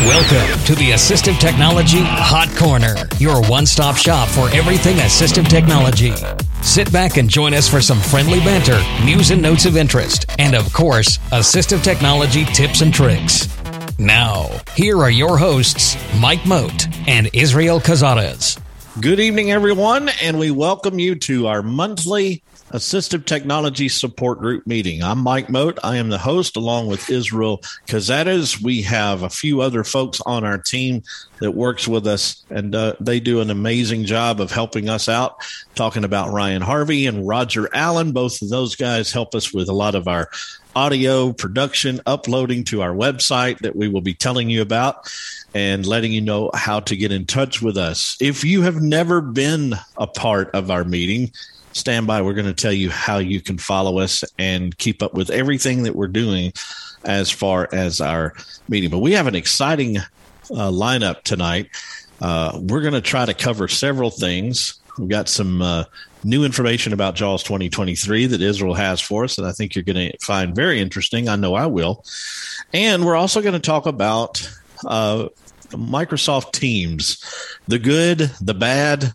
Welcome to the Assistive Technology Hot Corner, your one stop shop for everything assistive technology. Sit back and join us for some friendly banter, news and notes of interest, and of course, assistive technology tips and tricks. Now, here are your hosts, Mike Moat and Israel Cazares. Good evening, everyone, and we welcome you to our monthly Assistive Technology Support Group meeting. I'm Mike Moat. I am the host along with Israel Cazares. We have a few other folks on our team that works with us, and uh, they do an amazing job of helping us out. Talking about Ryan Harvey and Roger Allen. Both of those guys help us with a lot of our audio production, uploading to our website that we will be telling you about and letting you know how to get in touch with us. If you have never been a part of our meeting, stand by. We're going to tell you how you can follow us and keep up with everything that we're doing as far as our meeting. But we have an exciting uh, lineup tonight. Uh, we're going to try to cover several things. We've got some uh, new information about JAWS 2023 that Israel has for us that I think you're going to find very interesting. I know I will. And we're also going to talk about uh, Microsoft Teams, the good, the bad,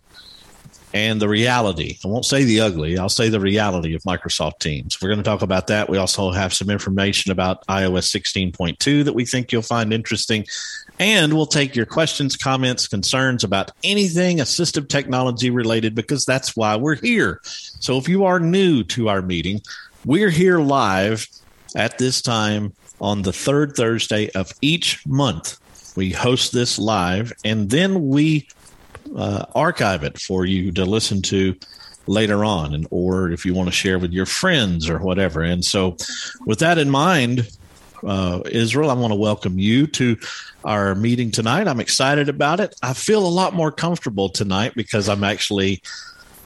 and the reality. I won't say the ugly, I'll say the reality of Microsoft Teams. We're going to talk about that. We also have some information about iOS 16.2 that we think you'll find interesting. And we'll take your questions, comments, concerns about anything assistive technology related because that's why we're here. So if you are new to our meeting, we're here live at this time on the third Thursday of each month. We host this live and then we uh, archive it for you to listen to later on and or if you want to share with your friends or whatever and so with that in mind uh, israel i want to welcome you to our meeting tonight i'm excited about it i feel a lot more comfortable tonight because i'm actually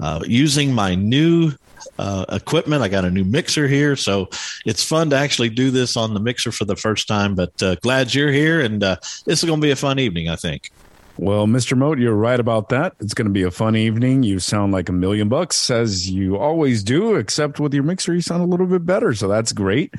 uh, using my new uh, equipment. I got a new mixer here, so it's fun to actually do this on the mixer for the first time. But uh, glad you're here, and uh, this is going to be a fun evening, I think. Well, Mr. Moat, you're right about that. It's going to be a fun evening. You sound like a million bucks, as you always do, except with your mixer, you sound a little bit better. So that's great.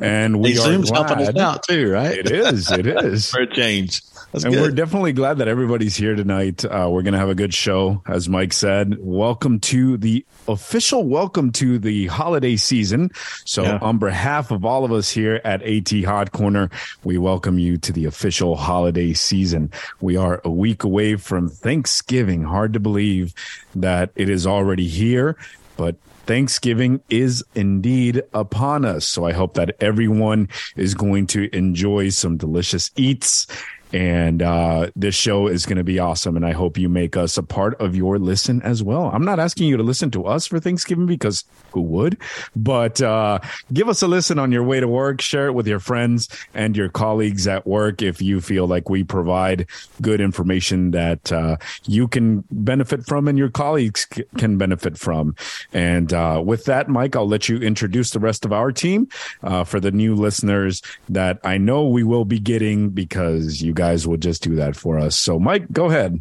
And we are Zoom's glad. helping us out too, right? It is. It is. For a change. That's and good. we're definitely glad that everybody's here tonight. Uh, we're going to have a good show, as Mike said. Welcome to the official welcome to the holiday season. So, Yeah. on behalf of all of us here at AT Hot Corner, we welcome you to the official holiday season. We are a week away from Thanksgiving. Hard to believe that it is already here, but Thanksgiving is indeed upon us. So I hope that everyone is going to enjoy some delicious eats. And uh, this show is going to be awesome. And I hope you make us a part of your listen as well. I'm not asking you to listen to us for Thanksgiving because who would? But uh, give us a listen on your way to work. Share it with your friends and your colleagues at work if you feel like we provide good information that uh, you can benefit from and your colleagues c- can benefit from. And uh, with that, Mike, I'll let you introduce the rest of our team uh, for the new listeners that I know we will be getting because you guys will just do that for us. So, Mike, go ahead.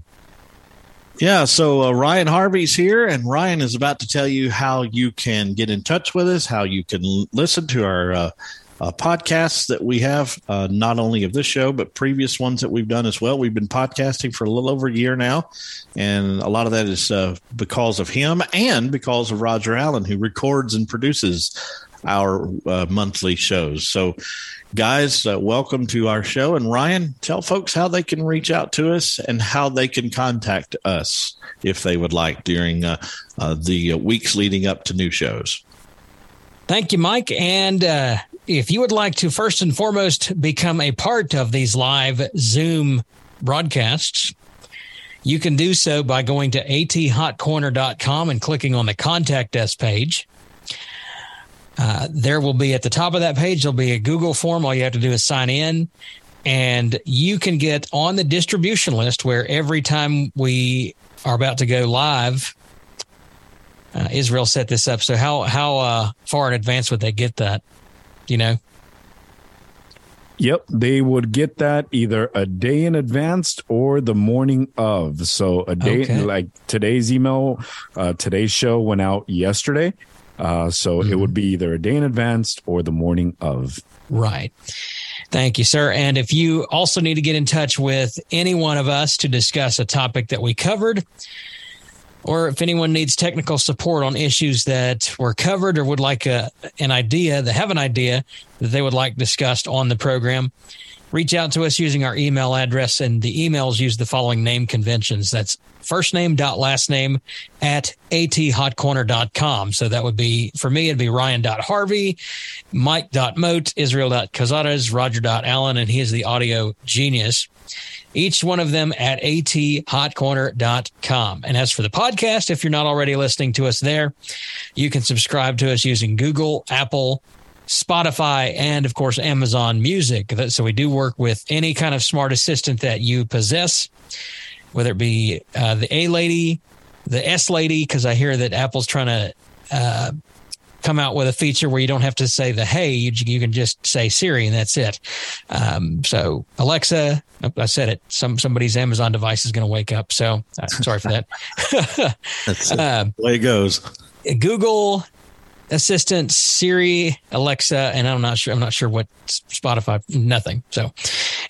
Yeah, so uh, Ryan Harvey's here, and Ryan is about to tell you how you can get in touch with us, how you can listen to our uh, uh, podcasts that we have, uh, not only of this show, but previous ones that we've done as well. We've been podcasting for a little over a year now, and a lot of that is uh, because of him and because of Roger Allen, who records and produces our uh, monthly shows. So, guys, uh, welcome to our show. And Ryan, tell folks how they can reach out to us and how they can contact us if they would like during uh, uh, the weeks leading up to new shows. Thank you, Mike. And uh, if you would like to first and foremost become a part of these live Zoom broadcasts, you can do so by going to athotcorner.com and clicking on the contact us page. Uh, there will be at the top of that page, there'll be a Google form. All you have to do is sign in, and you can get on the distribution list where every time we are about to go live, uh, Israel set this up. So how how uh, far in advance would they get that? You know, Yep, they would get that either a day in advance or the morning of. So a day Okay. like today's email, uh, today's show went out yesterday. Uh, so mm-hmm. it would be either a day in advance or the morning of. Right. Thank you, sir. And if you also need to get in touch with any one of us to discuss a topic that we covered, or if anyone needs technical support on issues that were covered or would like a, an idea, they have an idea that they would like discussed on the program, reach out to us using our email address. And the emails use the following name conventions. That's first name dot last name at athotcorner.com. So that would be, for me, it'd be Ryan dot Harvey, Mike dot Moat, Israel dot ryan.harvey, mike.moat, israel.cazares, roger.allen, and he is the audio genius each one of them at athotcorner.com. And as for the podcast, if you're not already listening to us there, you can subscribe to us using Google, Apple, Spotify, and of course, Amazon Music. So we do work with any kind of smart assistant that you possess, whether it be uh, the A lady, the S lady, because I hear that Apple's trying to uh, come out with a feature where you don't have to say the hey, you, you can just say Siri and that's it. Um, so Alexa, I said it. Some somebody's Amazon device is going to wake up. So uh, sorry for that. that's uh, the way it goes. Google Assistant, Siri, Alexa, and I'm not sure. I'm not sure what Spotify. Nothing. So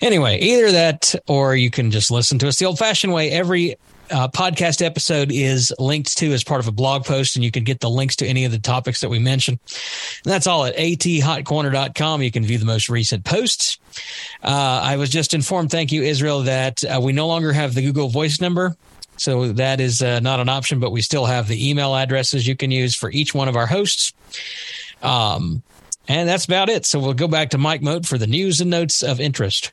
anyway, either that or you can just listen to us the old-fashioned way. Every uh, podcast episode is linked to as part of a blog post, and you can get the links to any of the topics that we mentioned. And that's all at athotcorner.com. You can view the most recent posts. Uh, I was just informed, thank you, Israel, that uh, we no longer have the Google Voice number. So that is uh, not an option, but we still have the email addresses you can use for each one of our hosts. Um, and that's about it. So we'll go back to Mike Moat for the news and notes of interest.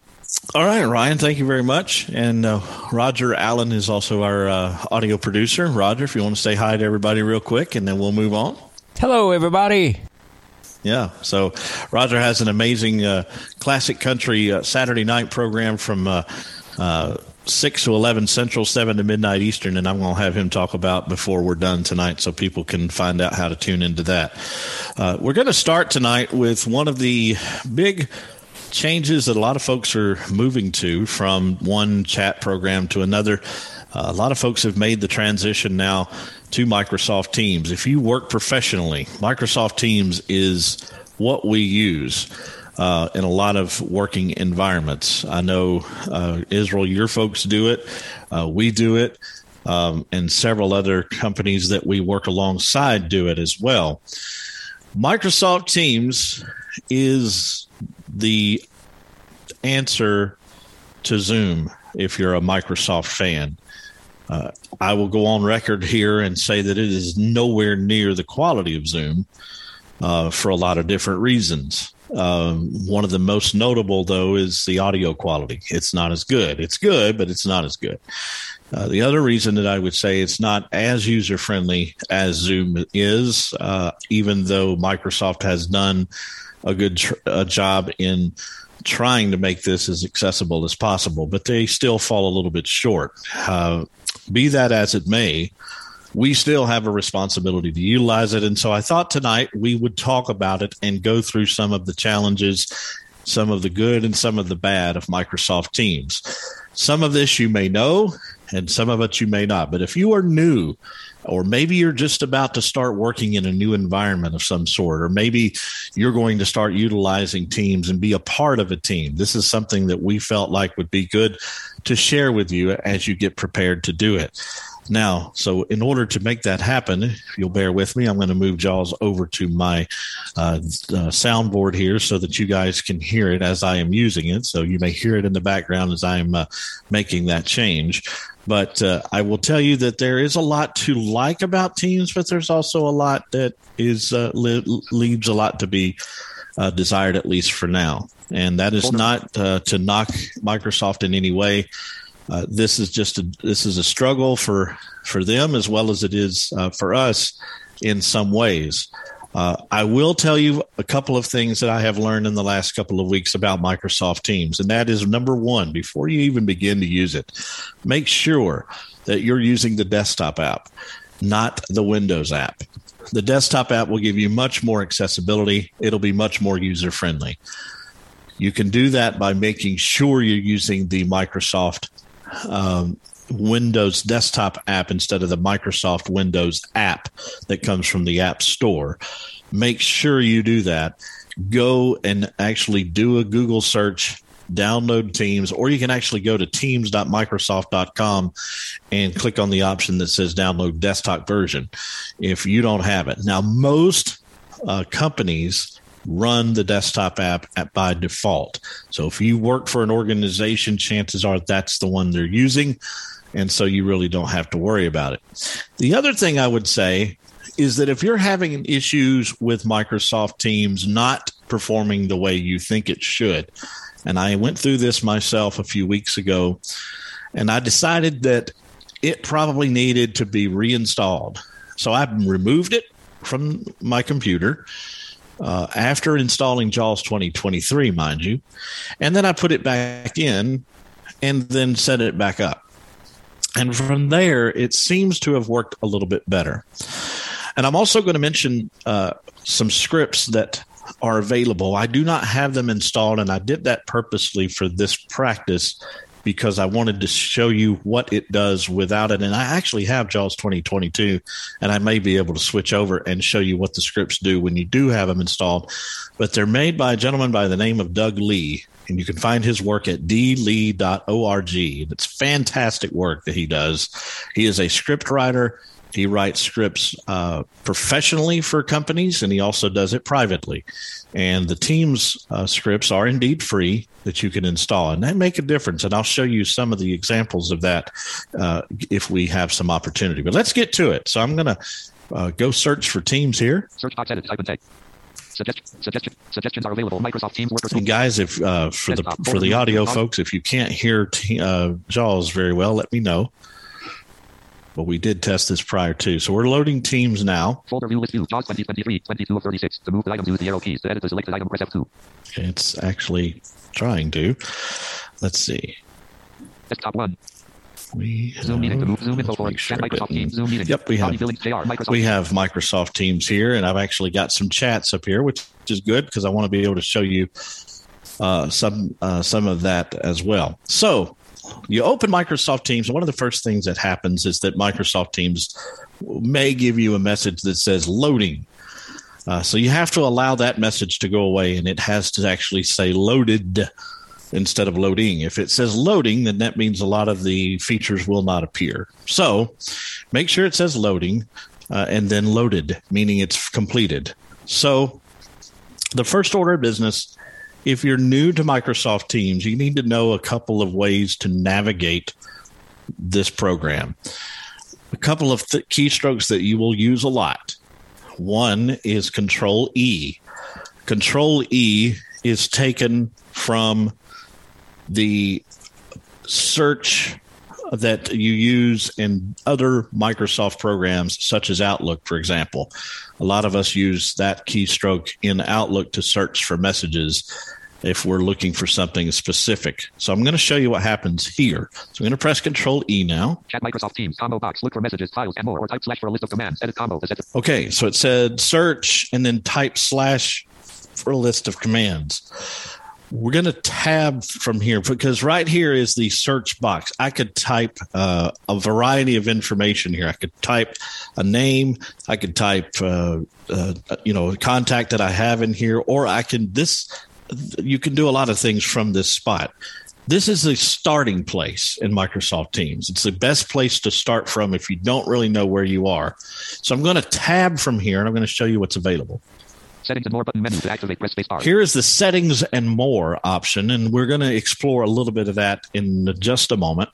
All right, Ryan, thank you very much. And uh, Roger Allen is also our uh, audio producer. Roger, if you want to say hi to everybody real quick, and then we'll move on. Hello, everybody. Yeah, so Roger has an amazing uh, classic country uh, Saturday night program from uh, uh, 6 to 11 Central, 7 to midnight Eastern, and I'm going to have him talk about before we're done tonight so people can find out how to tune into that. we're going to start tonight with one of the big changes that a lot of folks are moving to from one chat program to another. Uh, a lot of folks have made the transition now to Microsoft Teams. If you work professionally, Microsoft Teams is what we use. Uh, in a lot of working environments. I know, uh, Israel, your folks do it. Uh, we do it. Um, and several other companies that we work alongside do it as well. Microsoft Teams is the answer to Zoom if you're a Microsoft fan. Uh, I will go on record here and say that it is nowhere near the quality of Zoom uh, for a lot of different reasons. Um, one of the most notable, though, is the audio quality. It's not as good. It's good, but it's not as good. Uh, the other reason that I would say it's not as user friendly as Zoom is, uh, even though Microsoft has done a good tr- a job in trying to make this as accessible as possible, but they still fall a little bit short. Uh, be that as it may, we still have a responsibility to utilize it. And so I thought tonight we would talk about it and go through some of the challenges, some of the good and some of the bad of Microsoft Teams. Some of this you may know, and some of it you may not. But if you are new or maybe you're just about to start working in a new environment of some sort, or maybe you're going to start utilizing teams and be a part of a team. This is something that we felt like would be good to share with you as you get prepared to do it. Now, so in order to make that happen, if you'll bear with me, I'm going to move Jaws over to my uh, uh, soundboard here so that you guys can hear it as I am using it. So you may hear it in the background as I'm uh, making that change. But uh, I will tell you that there is a lot to like about Teams, but there's also a lot that is uh, leaves a lot to be uh, desired, at least for now. And that is not uh, to knock Microsoft in any way. Uh, this is just a, this is a struggle for for them as well as it is uh, for us in some ways. Uh, I will tell you a couple of things that I have learned in the last couple of weeks about Microsoft Teams, and that is number one, before you even begin to use it, make sure that you're using the desktop app, not the Windows app. The desktop app will give you much more accessibility, it'll be much more user friendly. You can do that by making sure you're using the Microsoft um, Windows desktop app instead of the Microsoft Windows app that comes from the App Store. Make sure you do that. Go and actually do a Google search, download Teams, or you can actually go to teams.microsoft.com and click on the option that says download desktop version if you don't have it. Now, most uh, companies run the desktop app at, by default. So if you work for an organization, chances are that's the one they're using. And so you really don't have to worry about it. The other thing I would say is that if you're having issues with Microsoft Teams not performing the way you think it should, and I went through this myself a few weeks ago, and I decided that it probably needed to be reinstalled. So I removed it from my computer uh, after installing JAWS 2023, mind you. And then I put it back in and then set it back up. And from there, it seems to have worked a little bit better. And I'm also going to mention uh, some scripts that are available. I do not have them installed, and I did that purposely for this practice because I wanted to show you what it does without it. And I actually have JAWS 2022, and I may be able to switch over and show you what the scripts do when you do have them installed. But they're made by a gentleman by the name of Doug Lee. And you can find his work at dlee.org. It's fantastic work that he does. He is a script writer he writes scripts uh, professionally for companies, and he also does it privately. And the team's uh, scripts are indeed free that you can install, and that make a difference. And I'll show you some of the examples of that uh, if we have some opportunity. But let's get to it. So I'm going to uh, go search for Teams here. Search box edit. Type in text. Suggestion, suggestions are available. Microsoft Teams workers. And guys, if uh, for the for the audio folks, if you can't hear t- uh, Jaws very well, let me know but we did test this prior to. So we're loading teams now. Folder view list view, JAWS 2023, 22 of 36. To move the item, use the arrow keys. To edit the selected item, press F2. It's actually trying to. Let's see. Desktop 1. We Zoom meeting move Zoom info for sure Microsoft Teams Zoom meeting. Yep, we have. Microsoft we have Microsoft Teams here, and I've actually got some chats up here, which is good because I want to be able to show you uh, some uh, some of that as well. So you open Microsoft Teams, and one of the first things that happens is that Microsoft Teams may give you a message that says loading. Uh, so you have to allow that message to go away, and it has to actually say loaded instead of loading. If it says loading, then that means a lot of the features will not appear. So make sure it says loading uh, and then loaded, meaning it's completed. So the first order of business if you're new to Microsoft Teams, you need to know a couple of ways to navigate this program. A couple of th- keystrokes that you will use a lot. One is Control E. Control E is taken from the search that you use in other Microsoft programs, such as Outlook, for example. A lot of us use that keystroke in Outlook to search for messages if we're looking for something specific. So I'm going to show you what happens here. So I'm going to press Control E now. Chat Microsoft Teams combo box. Look for messages, files, and more, or type slash for a list of commands. Edit combo. Okay, so it said search and then type slash for a list of commands. We're going to tab from here because right here is the search box. I could type uh, a variety of information here. I could type a name. I could type, uh, uh, you know, a contact that I have in here, or I can this you can do a lot of things from this spot. This is the starting place in Microsoft Teams. It's the best place to start from if you don't really know where you are. So I'm going to tab from here and I'm going to show you what's available. Settings and more button menu to activate press space bar. Here is the settings and more option, and we're going to explore a little bit of that in just a moment.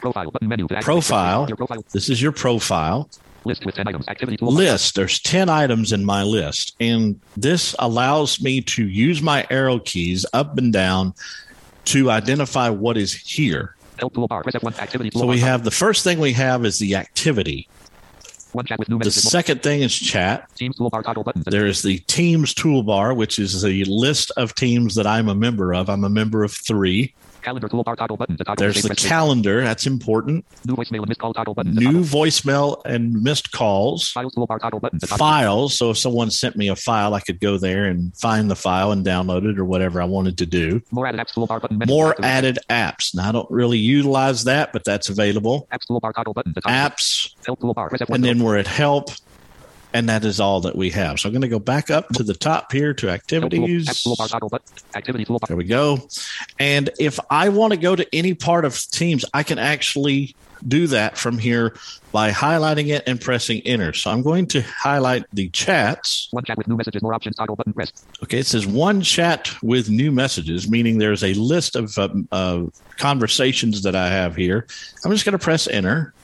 Profile button menu. To profile. profile. This is your profile. List with 10 items. Activity tool. List. There's 10 items in my list. And this allows me to use my arrow keys up and down to identify what is here. Help toolbar. Press F1. Activity so we have the first thing we have is the activity. One chat with new the second thing is chat. Teams toolbar toggle buttons. There is the Teams toolbar, which is a list of teams that I'm a member of. I'm a member of three. Calendar toolbar toggle button. The toggle There's the calendar. That's important. New voicemail and missed call toggle button. New voicemail and missed calls. Files toolbar toggle button. Files. So if someone sent me a file, I could go there and find the file and download it or whatever I wanted to do. More added apps toolbar button. More added apps. Now I don't really utilize that, but that's available. Apps toolbar toggle button. Apps, Help toolbar. And then we're at help, and that is all that we have. So I'm going to go back up to the top here to activities. Apps toolbar toggle button. Activity toolbar. There we go. And if I want to go to any part of Teams, I can actually do that from here by highlighting it and pressing enter. So I'm going to highlight the chats. One chat with new messages. More options toggle button. Press. Okay, it says one chat with new messages, meaning there's a list of um, uh, conversations that I have here. I'm just going to press enter.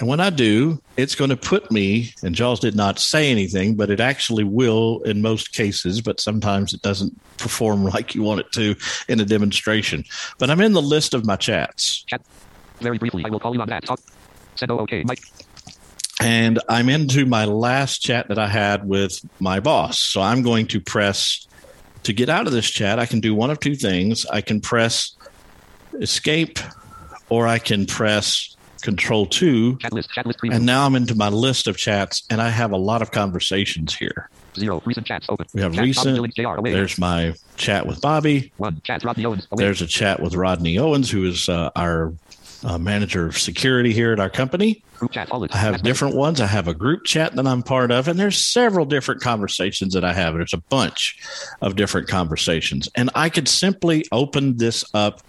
And when I do, it's going to put me, and Jaws did not say anything, but it actually will in most cases, but sometimes it doesn't perform like you want it to in a demonstration. But I'm in the list of my chats. Chat. Very briefly. I will call you on that. Talk. Send. Oh, okay. Mike. and I'm into my last chat that I had with my boss. So I'm going to press to get out of this chat. I can do one of two things. I can press escape, or I can press control two. Chat list. Chat list. And now I'm into my list of chats, and I have a lot of conversations here. Zero. Recent chats open. We have Chat, recent. Bobby JR. There's my chat with Bobby. One. Chats. Rodney Owens. Away. There's a chat with Rodney Owens, who is uh, our uh, manager of security here at our company. Group chat. I have different ones. I have a group chat that I'm part of, and there's several different conversations that I have. There's a bunch of different conversations, and I could simply open this up,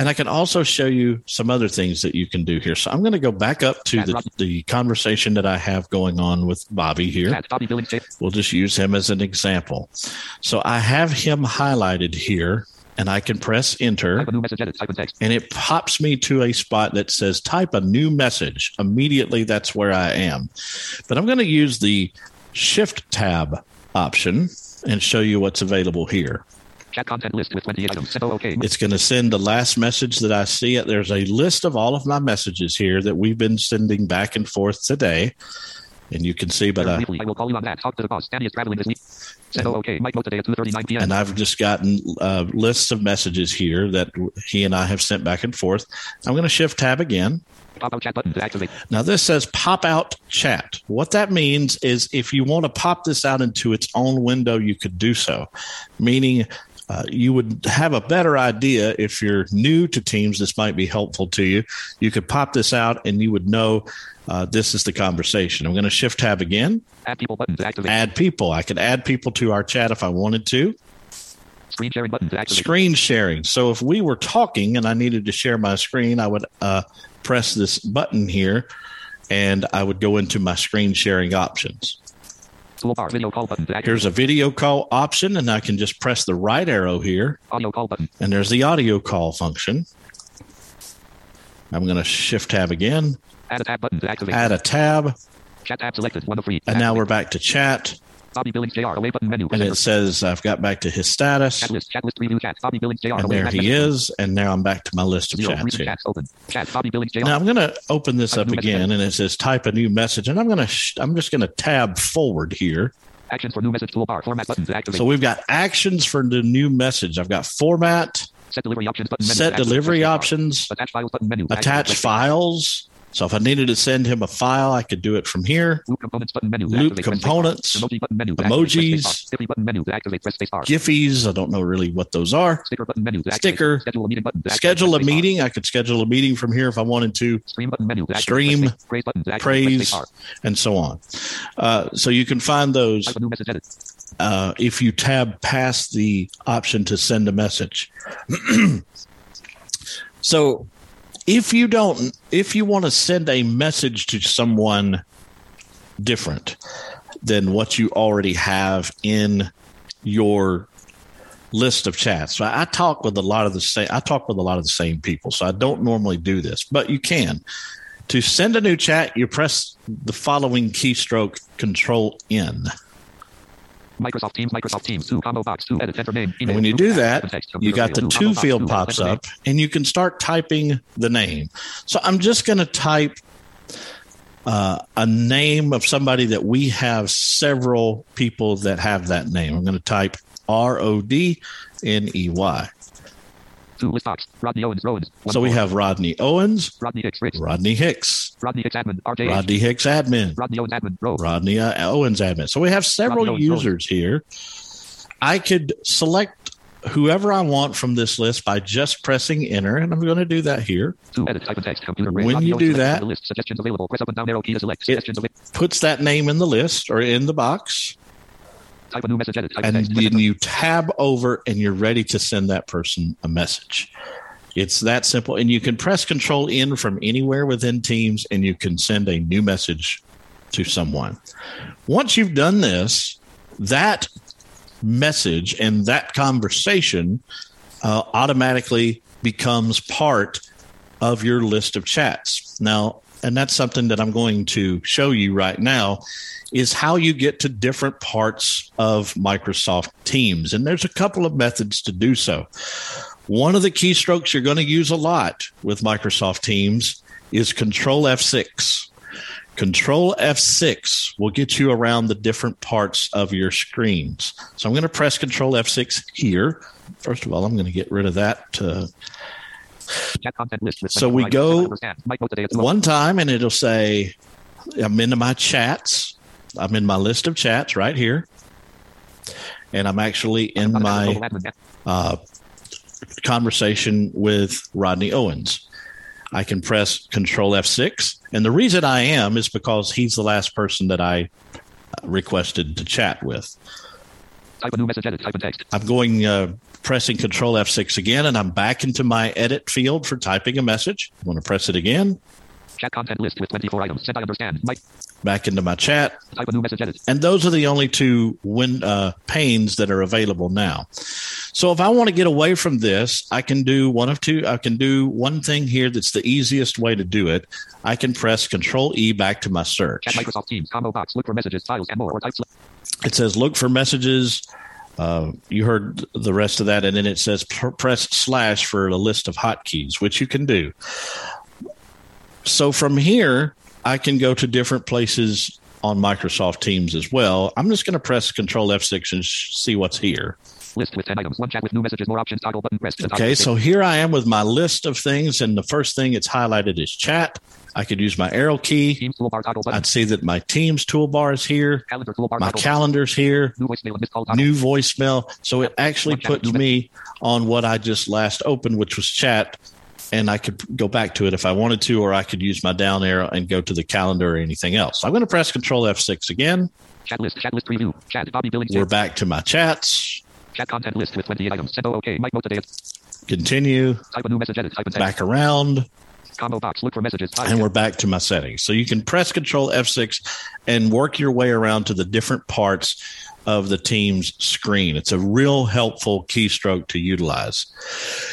and I can also show you some other things that you can do here. So I'm going to go back up to the, the conversation that I have going on with Bobby here. Bobby Billings. J- We'll just use him as an example. So I have him highlighted here, and I can press enter Type a new message. Edit. Type in text. and it pops me to a spot that says type a new message. Immediately, that's where I am. But I'm going to use the shift tab option and show you what's available here. Chat content list with 28 items. Oh, okay. It's going to send the last message that I see. It There's a list of all of my messages here that we've been sending back and forth today. And you can see, but I. I will call you on that. Talk to the boss. Danny is traveling this week. Send. Oh, okay. Mike. Today at 2:39 p.m. and I've just gotten uh, lists of messages here that he and I have sent back and forth. I'm going to shift tab again. Pop out chat button to activate. Now, this says pop out chat. What that means is if you want to pop this out into its own window, you could do so, meaning uh, you would have a better idea if you're new to Teams. This might be helpful to you. You could pop this out and you would know uh, this is the conversation. I'm going to shift tab again, Add people button to activate. add people. I could add people to our chat if I wanted to. Screen sharing button to activate. Screen sharing. So if we were talking and I needed to share my screen, I would uh, press this button here and I would go into my screen sharing options. Toolbar. Video call button. Here's a video call option, and I can just press the right arrow here, Audio call button. and there's the audio call function. I'm going to shift tab again, Add a tab button to activate. add a tab, Chat tab selected. One of three. and now we're back to chat. Bobby Billings Jr. Away button menu. And it says I've got back to his status, Chat. Bobby Billings Jr. and there he is. And now I'm back to my list of Zero. chats here. chats open. Chat. Bobby Billings Jr. Now I'm going to open this Type up again, and it says type a new message, and I'm going to sh- I'm just going to tab forward here. Actions for new message toolbar. Format button to activate. So we've got actions for the new message. I've got format, set delivery options button menu. set delivery options, Attach files button menu. attach files. So if I needed to send him a file, I could do it from here. Loop components button menu. Loop Activate. Press spacebar. components, Emoji button menu. emojis. Button menu. Activate. Press. Giphies, I don't know really what those are. Sticker button menu. Sticker. Schedule a meeting button. Schedule a meeting. I could schedule a meeting from here if I wanted to, Stream button menu. Stream. Praise button. to activate. Press praise, and so on. Uh, so you can find those Type a new message edit. uh, if you tab past the option to send a message. so if you don't, if you want to send a message to someone different than what you already have in your list of chats. So I talk with a lot of the same I talk with a lot of the same people. So I don't normally do this, but you can. To send a new chat, you press the following keystroke control N. Microsoft Teams, Microsoft Teams, two combo box, two edit, enter name, And email, when you do that, you got the two to combo box, field pops up and you can start typing the name. So I'm just going to type uh, a name of somebody that we have several people that have that name. I'm going to type R O D N E Y. Two list box. Rodney Owens, Owens. One So we have Rodney Owens, Rodney Hicks, Rich. Rodney Hicks, Rodney Hicks, admin. RJ. Rodney Hicks admin, Rodney Owens, admin. Rodney uh, Owens admin. So we have several Owens, users here. I could select whoever I want from this list by just pressing enter, and I'm going to do that here. Two edit type text. Computer When. Rodney you Owens do that- list. Suggestions available. Press up and down arrow key to select. Suggestions available. Puts that name in the list or in the box, Type a new message. Edit type and text. then you tab over and you're ready to send that person a message. It's that simple. And you can press control in from anywhere within Teams and you can send a new message to someone. Once you've done this, that message and that conversation uh, automatically becomes part of your list of chats. Now, and that's something that I'm going to show you right now is how you get to different parts of Microsoft Teams. And there's a couple of methods to do so. One of the keystrokes you're going to use a lot with Microsoft Teams is Control F6. Control F6 will get you around the different parts of your screens. So I'm going to press Control F6 here. First of all, I'm going to get rid of that uh, So we go- Understand. Mike Moat today at 12. one time and it'll say, I'm into my chats. I'm in my list of chats right here. And I'm actually in my uh, conversation with Rodney Owens. I can press Control F6. And the reason I am is because he's the last person that I requested to chat with. Type a new message. Edit type and text. I'm going uh, pressing Control F6 again, and I'm back into my edit field for typing a message. I'm going to press it again, Chat content list with 24 items. Sent I understand. Mike. back into my chat, Type a new message. Edit. and those are the only two win, uh, panes that are available now. So if I want to get away from this, I can do one of two. I can do one thing here that's the easiest way to do it. I can press Control E back to my search. Chat Microsoft Teams. Combo box. Look for messages, files, and more. Or type. It says look for messages. Uh, you heard the rest of that, and then it says press slash for a list of hotkeys, which you can do. So from here, I can go to different places on Microsoft Teams as well. I'm just going to press Control F6 and sh- see what's here. List with 10 items. One chat with new messages. More options. Toggle button pressed. Okay, so here I am with my list of things, and the first thing it's highlighted is chat. I could use my arrow key. Teams toolbar toggle button. I'd see that my Teams toolbar is here, Calendar toolbar my calendar's here, New voicemail missed call toggle. new voicemail. So it actually puts me on what I just last opened, which was chat. And I could go back to it if I wanted to, or I could use my down arrow and go to the calendar or anything else. So I'm going to press Control F6 again. Chat list. Chat list preview. Chat. Bobby Billings. We're back to my chats. Chat content list with 28 items. Send okay. Mike Moat today Continue Type a new message. Edit. Type back around, Combo box. Look for messages. And we're back to my settings. So you can press Control F6 and work your way around to the different parts of the team's screen. It's a real helpful keystroke to utilize.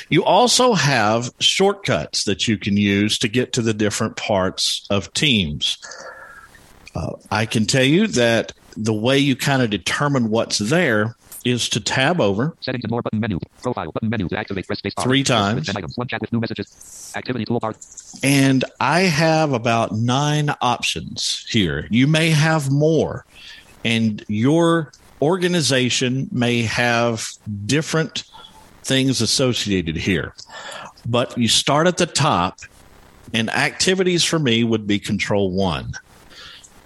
You also have shortcuts that you can use to get to the different parts of teams. Uh, I can tell you that the way you kind of determine what's there is to tab over Settings and more button menu. Profile button menu to activate. Press space bar. Three times. 10 items. One chat with new messages. Activity toolbar. and I have about nine options here. You may have more, and your organization may have different things associated here. But you start at the top, and activities for me would be control one,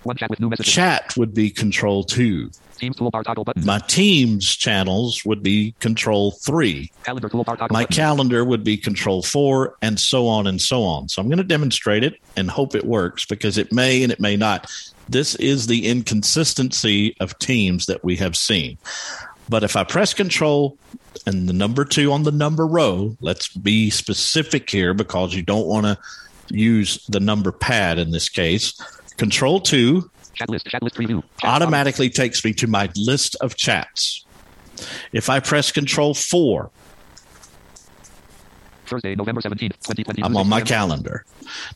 One chat with new messages. chat would be control two, Teams toolbar toggle button. my team's channels would be control three. Calendar toolbar toggle My button. calendar would be control four and so on and so on. So I'm going to demonstrate it and hope it works because it may and it may not. This is the inconsistency of teams that we have seen. But if I press control and the number two on the number row, let's be specific here because you don't want to use the number pad in this case. Control two Chat list. Chat list preview. Chat automatically takes me to my list of chats. If I press control four, Thursday, November 17th, 2020. I'm on my calendar.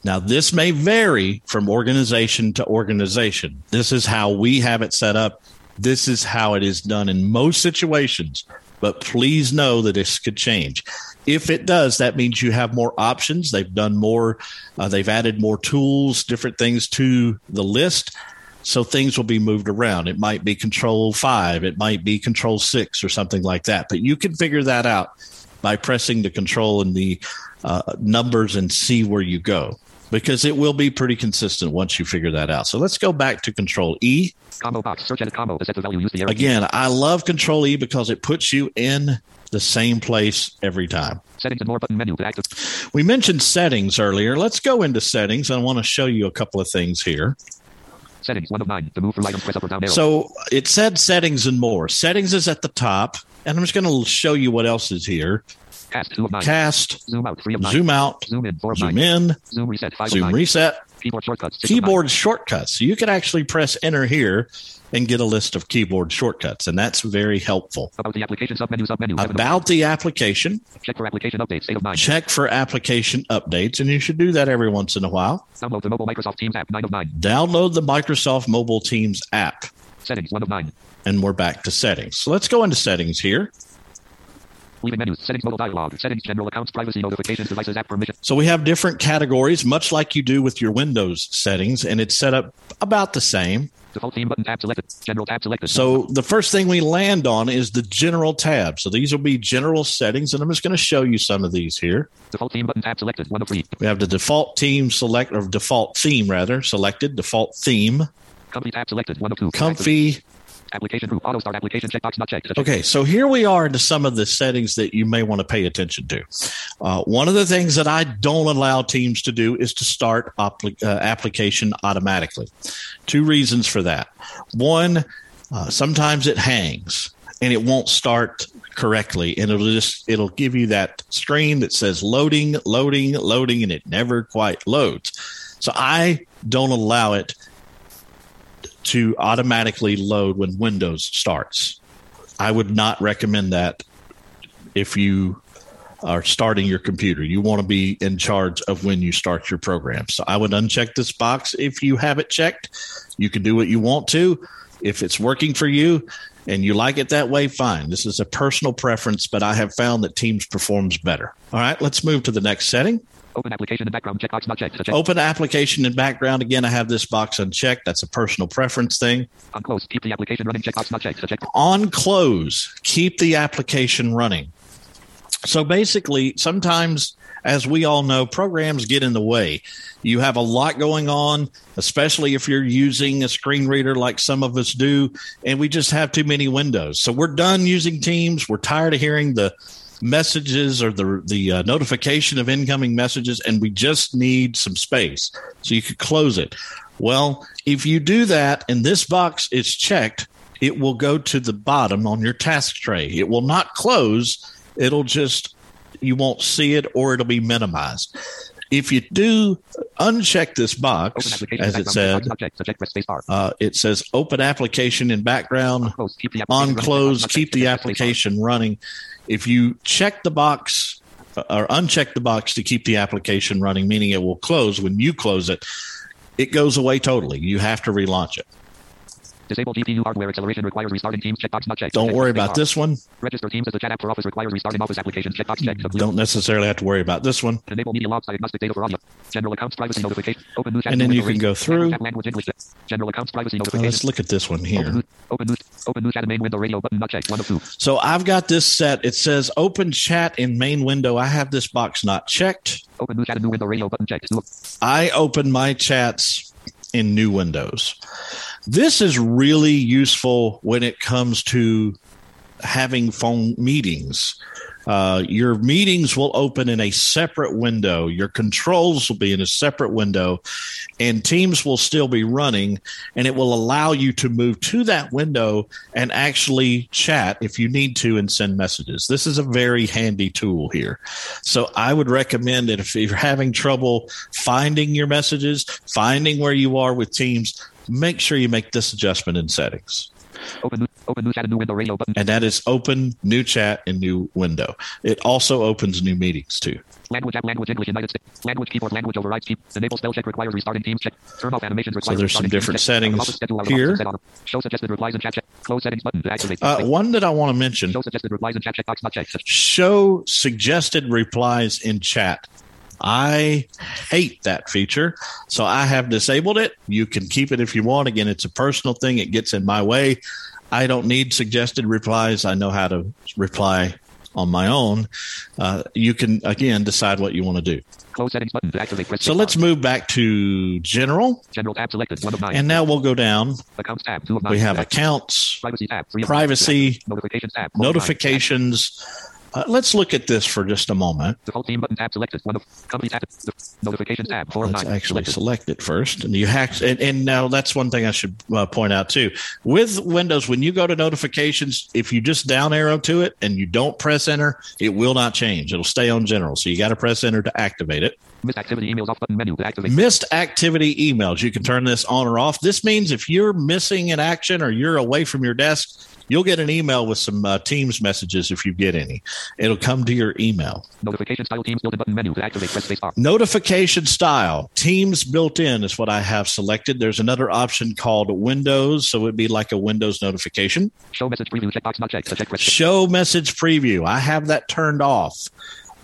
Now, this may vary from organization to organization. This is how we have it set up. This is how it is done in most situations. But please know that this could change. If it does, that means you have more options. They've done more, uh, they've added more tools, different things to the list. So things will be moved around. It might be control five, it might be control six or something like that. But you can figure that out by pressing the control and the uh, numbers and see where you go because it will be pretty consistent once you figure that out. So let's go back to control E. Combo box. Search edit combo. To set the value, use the arrow. Again, I love control E because it puts you in the same place every time. Settings and more button menu. To active. We mentioned settings earlier. Let's go into settings. I want to show you a couple of things here. Settings. One of nine. To move through items, press up or down arrow. So it said settings and more. Settings is at the top, and I'm just going to show you what else is here. Cast. Two of nine. Cast, Zoom out. Three of nine. zoom out, Zoom in. Zoom in, Zoom reset. Zoom reset, Keyboard shortcuts. Six of nine. keyboard shortcuts. So you could actually press enter here and get a list of keyboard shortcuts, and that's very helpful. About the application submenu. Submenu. About the application. Check for application updates. Eight of nine. check for application updates, and you should do that every once in a while. Download the mobile Microsoft Teams app. Nine of nine. Download the Microsoft Mobile Teams app, Settings. One of nine. and we're back to settings. So let's go into settings here. Leaving menus. Settings. Mobile dialog. Settings. General accounts. Privacy notifications. Devices. App permission. So we have different categories, much like you do with your Windows settings, and it's set up about the same. Default theme button tab selected. General tab selected. So the first thing we land on is the general tab. So these will be general settings, and I'm just going to show you some of these here. Default theme button tab selected. One of three. We have the default team select or default theme rather selected, default theme, Company tab selected. One of two. comfy. Application group. Auto start application checkbox not checked. Okay, so here we are into some of the settings that you may want to pay attention to. Uh, one of the things that I don't allow teams to do is to start appli- uh, application automatically. Two reasons for that. One, uh, sometimes it hangs and it won't start correctly and it'll just it'll give you that screen that says loading loading loading and it never quite loads so i don't allow it to automatically load when windows starts i would not recommend that if you are starting your computer you want to be in charge of when you start your program so i would uncheck this box if you have it checked you can do what you want to if it's working for you and you like it that way, fine. This is a personal preference, but I have found that Teams performs better. All right, let's move to the next setting. Open application and background checkbox not checked. Check. Open application and background. Again, I have this box unchecked. That's a personal preference thing. On close. Keep the application running. Checkbox not checked. Check. On close, keep the application running. So basically, sometimes, as we all know, programs get in the way. You have a lot going on, especially if you're using a screen reader like some of us do, and we just have too many windows. So we're done using Teams. We're tired of hearing the messages or the the uh, notification of incoming messages, and we just need some space. So you could close it. Well, if you do that and this box is checked, it will go to the bottom on your task tray. It will not close. It'll just you won't see it or it'll be minimized. If you do uncheck this box, as it said, checkbox not checked. Check. Press space bar. uh, it says open application in background On close. Keep the application running. If you check the box uh, or uncheck the box to keep the application running, meaning it will close when you close it, it goes away totally. You have to relaunch it. Disable GPU hardware acceleration requires restarting Teams. Checkbox not checked. Don't worry about this one. Register Teams as a chat app for Office requires restarting Office application. Checkbox checked. Blue. Don't necessarily have to worry about this one. Enable media logs diagnostic data for audio. General accounts privacy notification. Open new chat. And then you can go through. Language English. General accounts privacy uh, Now, notification. let's look at this one here. Open news. Open news chat main window radio button not checked. One of two. So I've got this set. It says open chat in main window. I have this box not checked. Open news chat new window radio button checked. I open my chats in new windows. This is really useful when it comes to having phone meetings. Uh, your meetings will open in a separate window. Your controls will be in a separate window, and Teams will still be running. And it will allow you to move to that window and actually chat if you need to and send messages. This is a very handy tool here. So I would recommend that if you're having trouble finding your messages, finding where you are with Teams, make sure you make this adjustment in settings. Open. Open news chat and new window radio button. And that is open new chat and new window. It also opens new meetings too. Language app language English United States. Language keyboard language overrides keep. Enable spell check requires restarting Teams check. Turn off animations requires there's some different settings Office schedule hours here. Show suggested replies and chat check. Close settings button to activate. Uh, one that I want to mention Show suggested replies and chat check box not checked. show suggested replies in chat. I hate that feature, so I have disabled it. You can keep it if you want. Again, it's a personal thing, it gets in my way. I don't need suggested replies. I know how to reply on my own, uh, you can again decide what you want to do. Close settings button to activate. Press So let's move back to general, General tab selected. One of nine. and now we'll go down. Accounts tab. Two of nine. We have accounts, Privacy tab. Three privacy. Notifications tab. Of nine. Uh, let's look at this for just a moment. Default team button tab selected. One of company tab. The notifications tab. Four Let's nine. actually Selected. select it first, and you hack. And, and now that's one thing I should uh, point out too. With Windows, when you go to notifications, if you just down arrow to it and you don't press enter, it will not change. It'll stay on general. So you got to press enter to activate it. Missed activity emails off button menu to activate. Missed activity emails. You can turn this on or off. This means if you're missing an action or you're away from your desk, you'll get an email with some uh, Teams messages if you get any. It'll come to your email. Notification style teams built-in button menu to activate. Press spacebar. Notification style, Teams built in is what I have selected. There's another option called Windows, so it'd be like a Windows notification. Show message preview checkbox not checked. To check. Show message preview, I have that turned off.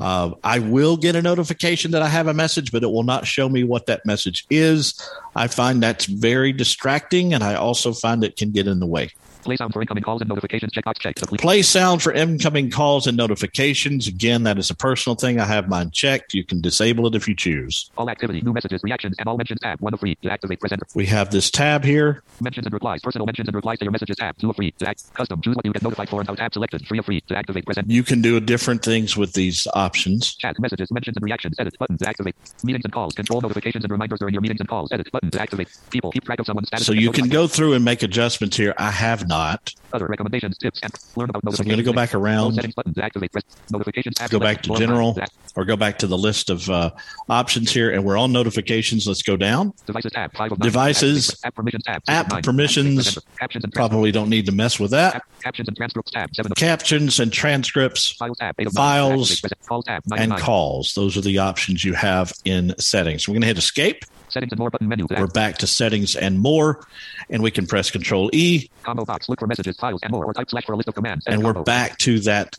Uh, I will get a notification that I have a message, but it will not show me what that message is. I find that's very distracting, and I also find it can get in the way. Play sound for incoming calls and notifications checkbox checked. Play sound for incoming calls and notifications. Again, that is a personal thing. I have mine checked. You can disable it if you choose. All activity, new messages, reactions, and all mentions tab. One of three. To activate, press enter. We have this tab here. Mentions and replies. Personal mentions and replies to your messages tab. Two of three. To act. Custom. Choose what you get notified for and how tab selected. Three of three. To activate, press enter. You can do different things with these options. Chat. Messages. Mentions and reactions. Edit. Button to activate. Meetings and calls. Control notifications and reminders during your meetings and calls. Edit. Button to activate. People. Keep track of someone's status. So you can go through and make adjustments here. I have not. Other recommendations, tips, and learn about So I'm going to go back around settings button to activate. Press notifications. Go back to Four of nine. general. Or go back to the list of uh, options here. And we're on notifications. Let's go down. Devices tab. Five of nine. Devices. App permissions tab. App permissions. Activate. Press enter. Captions and. Probably don't need to mess with that. Cap- captions and transcripts tab. Captions and transcripts Files tab. Eight of. Files Activate. Press enter. Calls tab. Nine and calls. Those are the options you have in settings. We're going to hit escape. Settings and more button menu. We're back to settings and more. And we can press control E Combo box. Look for messages, files, and more, or type slash for a list of commands. and Edit we're combo. back to that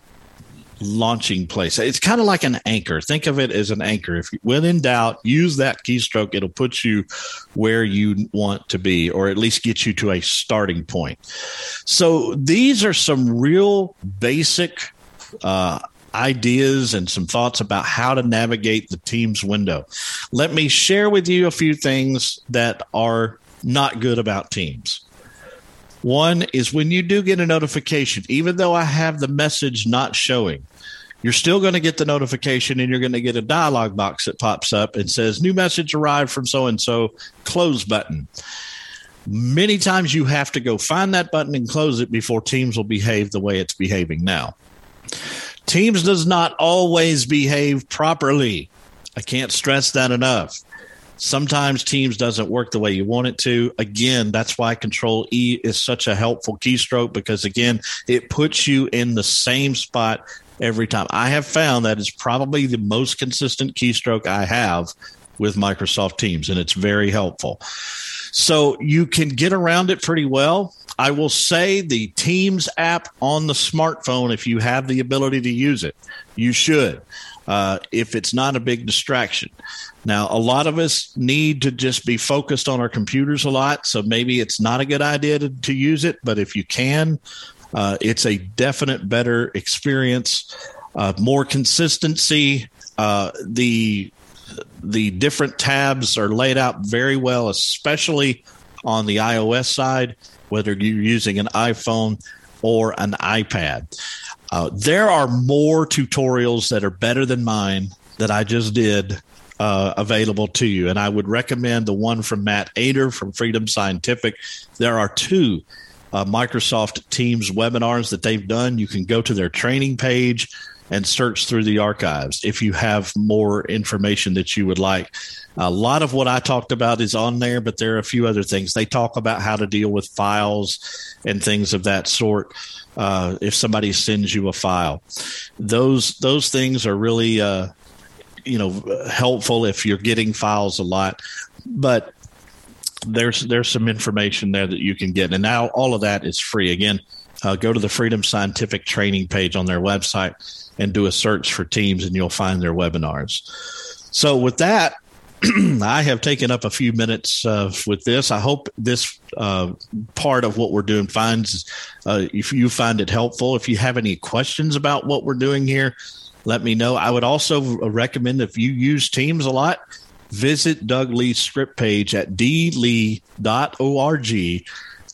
launching place. It's kind of like an anchor. Think of it as an anchor. If when in doubt, use that keystroke. It'll put you where you want to be, or at least get you to a starting point. So these are some real basic uh, ideas and some thoughts about how to navigate the Teams window. Let me share with you a few things that are not good about Teams. One is when you do get a notification, even though I have the message not showing, you're still going to get the notification and you're going to get a dialog box that pops up and says, New message arrived from so and so, close button. Many times you have to go find that button and close it before Teams will behave the way it's behaving now. Teams does not always behave properly. I can't stress that enough. Sometimes Teams doesn't work the way you want it to. Again, that's why Control E is such a helpful keystroke because again, it puts you in the same spot every time. I have found that is probably the most consistent keystroke I have with Microsoft Teams, and it's very helpful. So you can get around it pretty well. I will say the Teams app on the smartphone, if you have the ability to use it, you should, uh, if it's not a big distraction. Now, a lot of us need to just be focused on our computers a lot, so maybe it's not a good idea to, to use it, but if you can, uh, it's a definite better experience, uh, more consistency. Uh, the the different tabs are laid out very well, especially on the iOS side, whether you're using an iPhone or an iPad. Uh, there are more tutorials that are better than mine that I just did uh, available to you. And I would recommend the one from Matt Ater from Freedom Scientific. There are two uh, Microsoft Teams webinars that they've done. You can go to their training page and search through the archives if you have more information that you would like. A lot of what I talked about is on there, but there are a few other things. They talk about how to deal with files and things of that sort. Uh, if somebody sends you a file, those those things are really uh, you know helpful if you're getting files a lot. But there's there's some information there that you can get, and now all of that is free. Again, uh, go to the Freedom Scientific training page on their website and do a search for Teams, and you'll find their webinars. So with that, I have taken up a few minutes uh, with this. I hope this uh, part of what we're doing finds, uh, if you find it helpful. If you have any questions about what we're doing here, let me know. I would also recommend if you use Teams a lot, visit Doug Lee's script page at dlee.org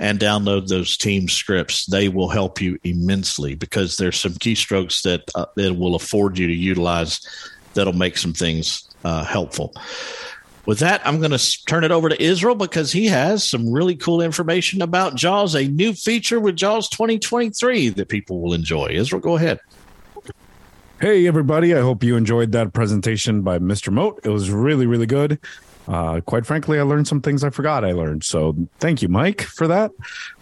and download those team scripts. They will help you immensely because there's some keystrokes that uh, that will afford you to utilize that'll make some things uh, helpful. With that, I'm going to turn it over to Israel because he has some really cool information about JAWS, a new feature with JAWS 2023 that people will enjoy. Israel, go ahead. Hey, everybody. I hope you enjoyed that presentation by Mr. Moat. It was really, really good. Uh, quite frankly, I learned some things I forgot I learned. So thank you, Mike, for that.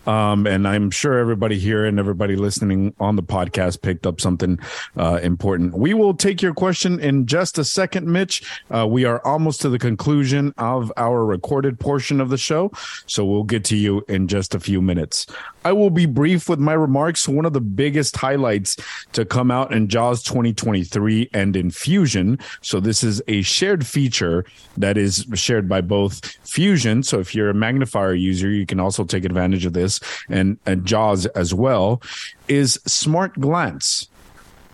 Um, and I'm sure everybody here and everybody listening on the podcast picked up something uh, important. We will take your question in just a second, Mitch. Uh, we are almost to the conclusion of our recorded portion of the show. So we'll get to you in just a few minutes. I will be brief with my remarks. One of the biggest highlights to come out in JAWS 2023 and in Fusion. So this is a shared feature that is shared by both Fusion. So if you're a magnifier user, you can also take advantage of this and, and JAWS as well, is Smart Glance.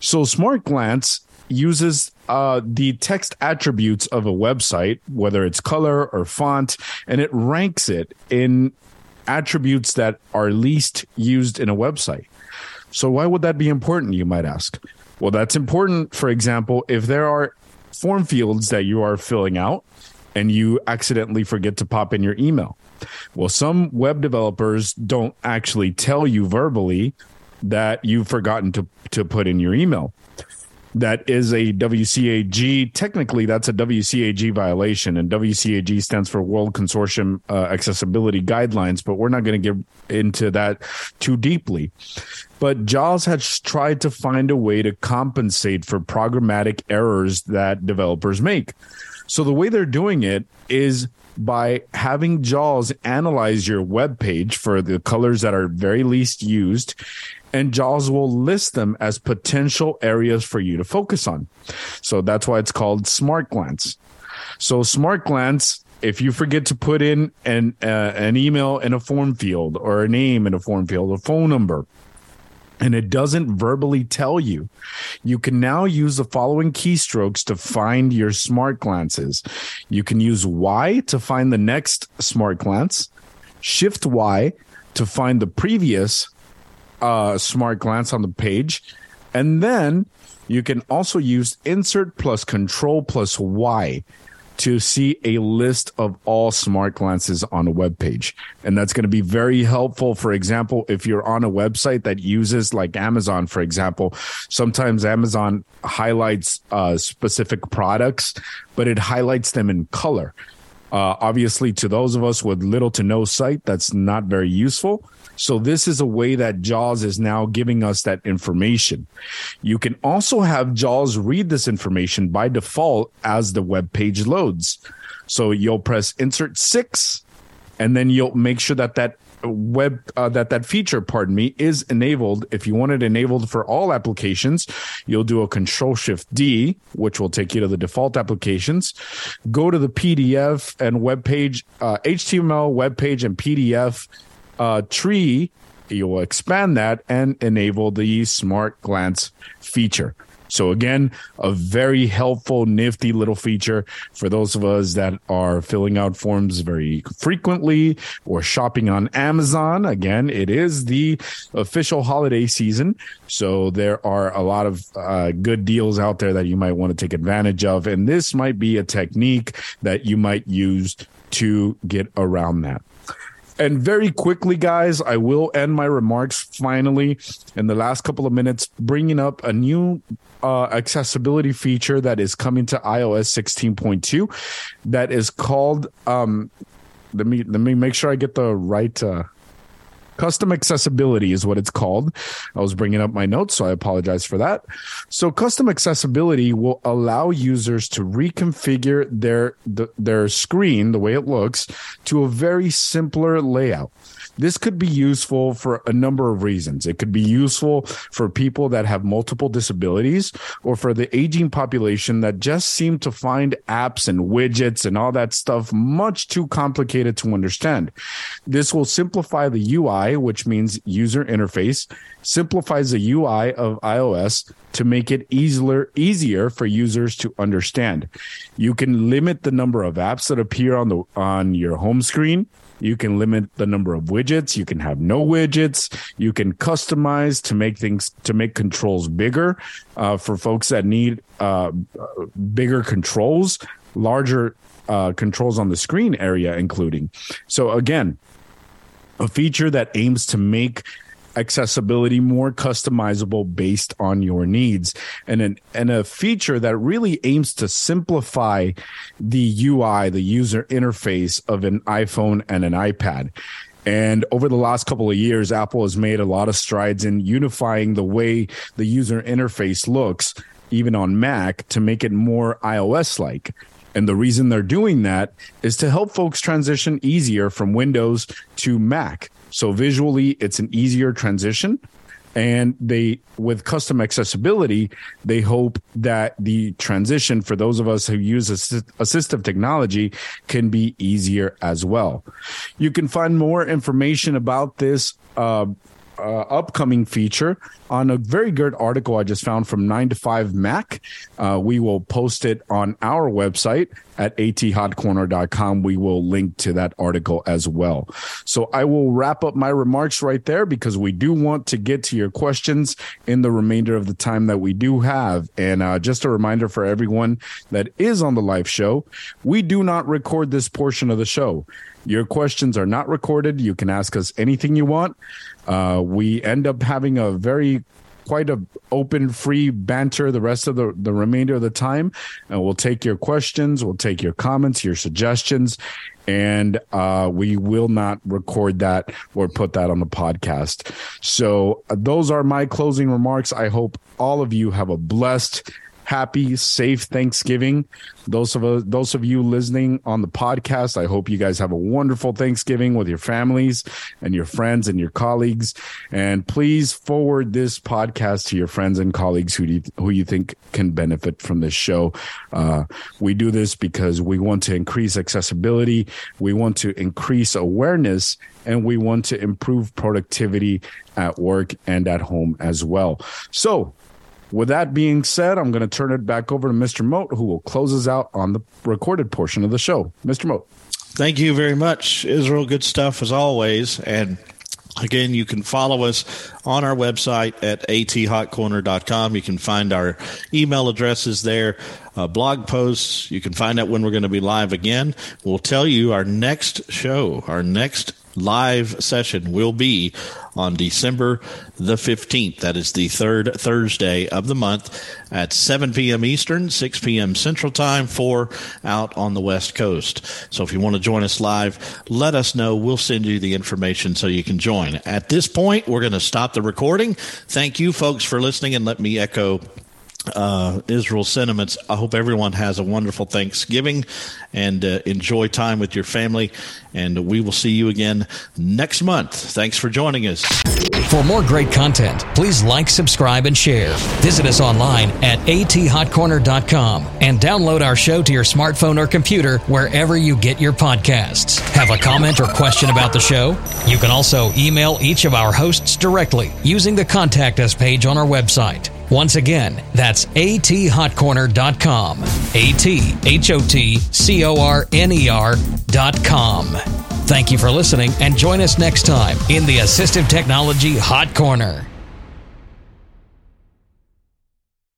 So Smart Glance uses uh, the text attributes of a website, whether it's color or font, and it ranks it in attributes that are least used in a website. So, why would that be important, you might ask? Well, that's important, for example, if there are form fields that you are filling out and you accidentally forget to pop in your email. Well, some web developers don't actually tell you verbally that you've forgotten to, to put in your email. That is a WCAG. Technically, that's a WCAG violation, and WCAG stands for World Consortium uh, Accessibility Guidelines. But we're not going to get into that too deeply. But JAWS has tried to find a way to compensate for programmatic errors that developers make. So the way they're doing it is by having JAWS analyze your web page for the colors that are very least used, and JAWS will list them as potential areas for you to focus on. So that's why it's called Smart Glance. So Smart Glance, if you forget to put in an uh, an email in a form field or a name in a form field, a phone number, and it doesn't verbally tell you. You can now use the following keystrokes to find your smart glances. You can use Y to find the next smart glance, Shift Y to find the previous uh, smart glance on the page, and then you can also use Insert plus Control plus Y to see a list of all smart glances on a web page. And that's going to be very helpful. For example, if you're on a website that uses like Amazon, for example, sometimes Amazon highlights uh, specific products, but it highlights them in color. Uh, obviously, to those of us with little to no sight, that's not very useful. So this is a way that JAWS is now giving us that information. You can also have JAWS read this information by default as the web page loads. So you'll press insert six and then you'll make sure that that web uh, that that feature pardon me is enabled if you want it enabled for all applications you'll do a control shift d which will take you to the default applications go to the pdf and web page uh, html web page and pdf uh, tree, you will expand that and enable the smart glance feature. So again, a very helpful, nifty little feature for those of us that are filling out forms very frequently or shopping on Amazon. Again, it is the official holiday season. So there are a lot of uh, good deals out there that you might want to take advantage of. And this might be a technique that you might use to get around that. And very quickly, guys, I will end my remarks finally in the last couple of minutes, bringing up a new uh, accessibility feature that is coming to iOS 16.2 that is called. Um, let me let me make sure I get the right uh, Custom accessibility is what it's called. I was bringing up my notes, so I apologize for that. So custom accessibility will allow users to reconfigure their the, their screen, the way it looks, to a very simpler layout. This could be useful for a number of reasons. It could be useful for people that have multiple disabilities or for the aging population that just seem to find apps and widgets and all that stuff much too complicated to understand. This will simplify the UI, which means user interface, simplifies the UI of iOS to make it easier easier for users to understand. You can limit the number of apps that appear on the on your home screen you can limit the number of widgets. You can have no widgets. You can customize to make things to make controls bigger uh, for folks that need uh, bigger controls, larger uh, controls on the screen area, including. So again, a feature that aims to make accessibility more customizable based on your needs and an, and a feature that really aims to simplify the UI the user interface of an iPhone and an iPad and over the last couple of years, Apple has made a lot of strides in unifying the way the user interface looks, even on Mac, to make it more iOS like. And the reason they're doing that is to help folks transition easier from Windows to Mac. So visually, it's an easier transition. And they, with custom accessibility, they hope that the transition for those of us who use assist- assistive technology can be easier as well. You can find more information about this uh, uh, upcoming feature on a very good article I just found from 9 to 5 Mac. Uh, we will post it on our website at athotcorner.com. We will link to that article as well. So I will wrap up my remarks right there because we do want to get to your questions in the remainder of the time that we do have. And uh, just a reminder for everyone that is on the live show, we do not record this portion of the show. Your questions are not recorded. You can ask us anything you want. Uh, we end up having a very quite a open free banter the rest of the the remainder of the time. And we'll take your questions we'll take your comments your suggestions and uh, we will not record that or put that on the podcast. So uh, those are my closing remarks. I hope all of you have a blessed happy, safe Thanksgiving. Those of us, those of you listening on the podcast, I hope you guys have a wonderful Thanksgiving with your families and your friends and your colleagues. And please forward this podcast to your friends and colleagues who you, who you think can benefit from this show. Uh, we do this because we want to increase accessibility, we want to increase awareness, and we want to improve productivity at work and at home as well. So with that being said, I'm going to turn it back over to Mr. Moat, who will close us out on the recorded portion of the show. Mr. Moat. Thank you very much, Israel. Good stuff as always. And Again, you can follow us on our website at athotcorner.com. You can find our email addresses there, uh, blog posts. You can find out when we're going to be live again. We'll tell you our next show, our next live session will be on December the 15th. That is the third Thursday of the month at 7 p.m. Eastern, 6 p.m. Central Time, 4 out on the West Coast. So if you want to join us live, let us know. We'll send you the information so you can join. At this point, we're going to stop the recording. Thank you, folks, for listening, and let me echo uh, Israel sentiments. I hope everyone has a wonderful Thanksgiving and uh, enjoy time with your family. And we will see you again next month. Thanks for joining us. For more great content, please like, subscribe, and share. Visit us online at athotcorner.com and download our show to your smartphone or computer wherever you get your podcasts. Have a comment or question about the show? You can also email each of our hosts directly using the Contact Us page on our website. Once again, that's athotcorner.com. A T H O T C O R N E R.com. Thank you for listening and join us next time in the Assistive Technology Hot Corner.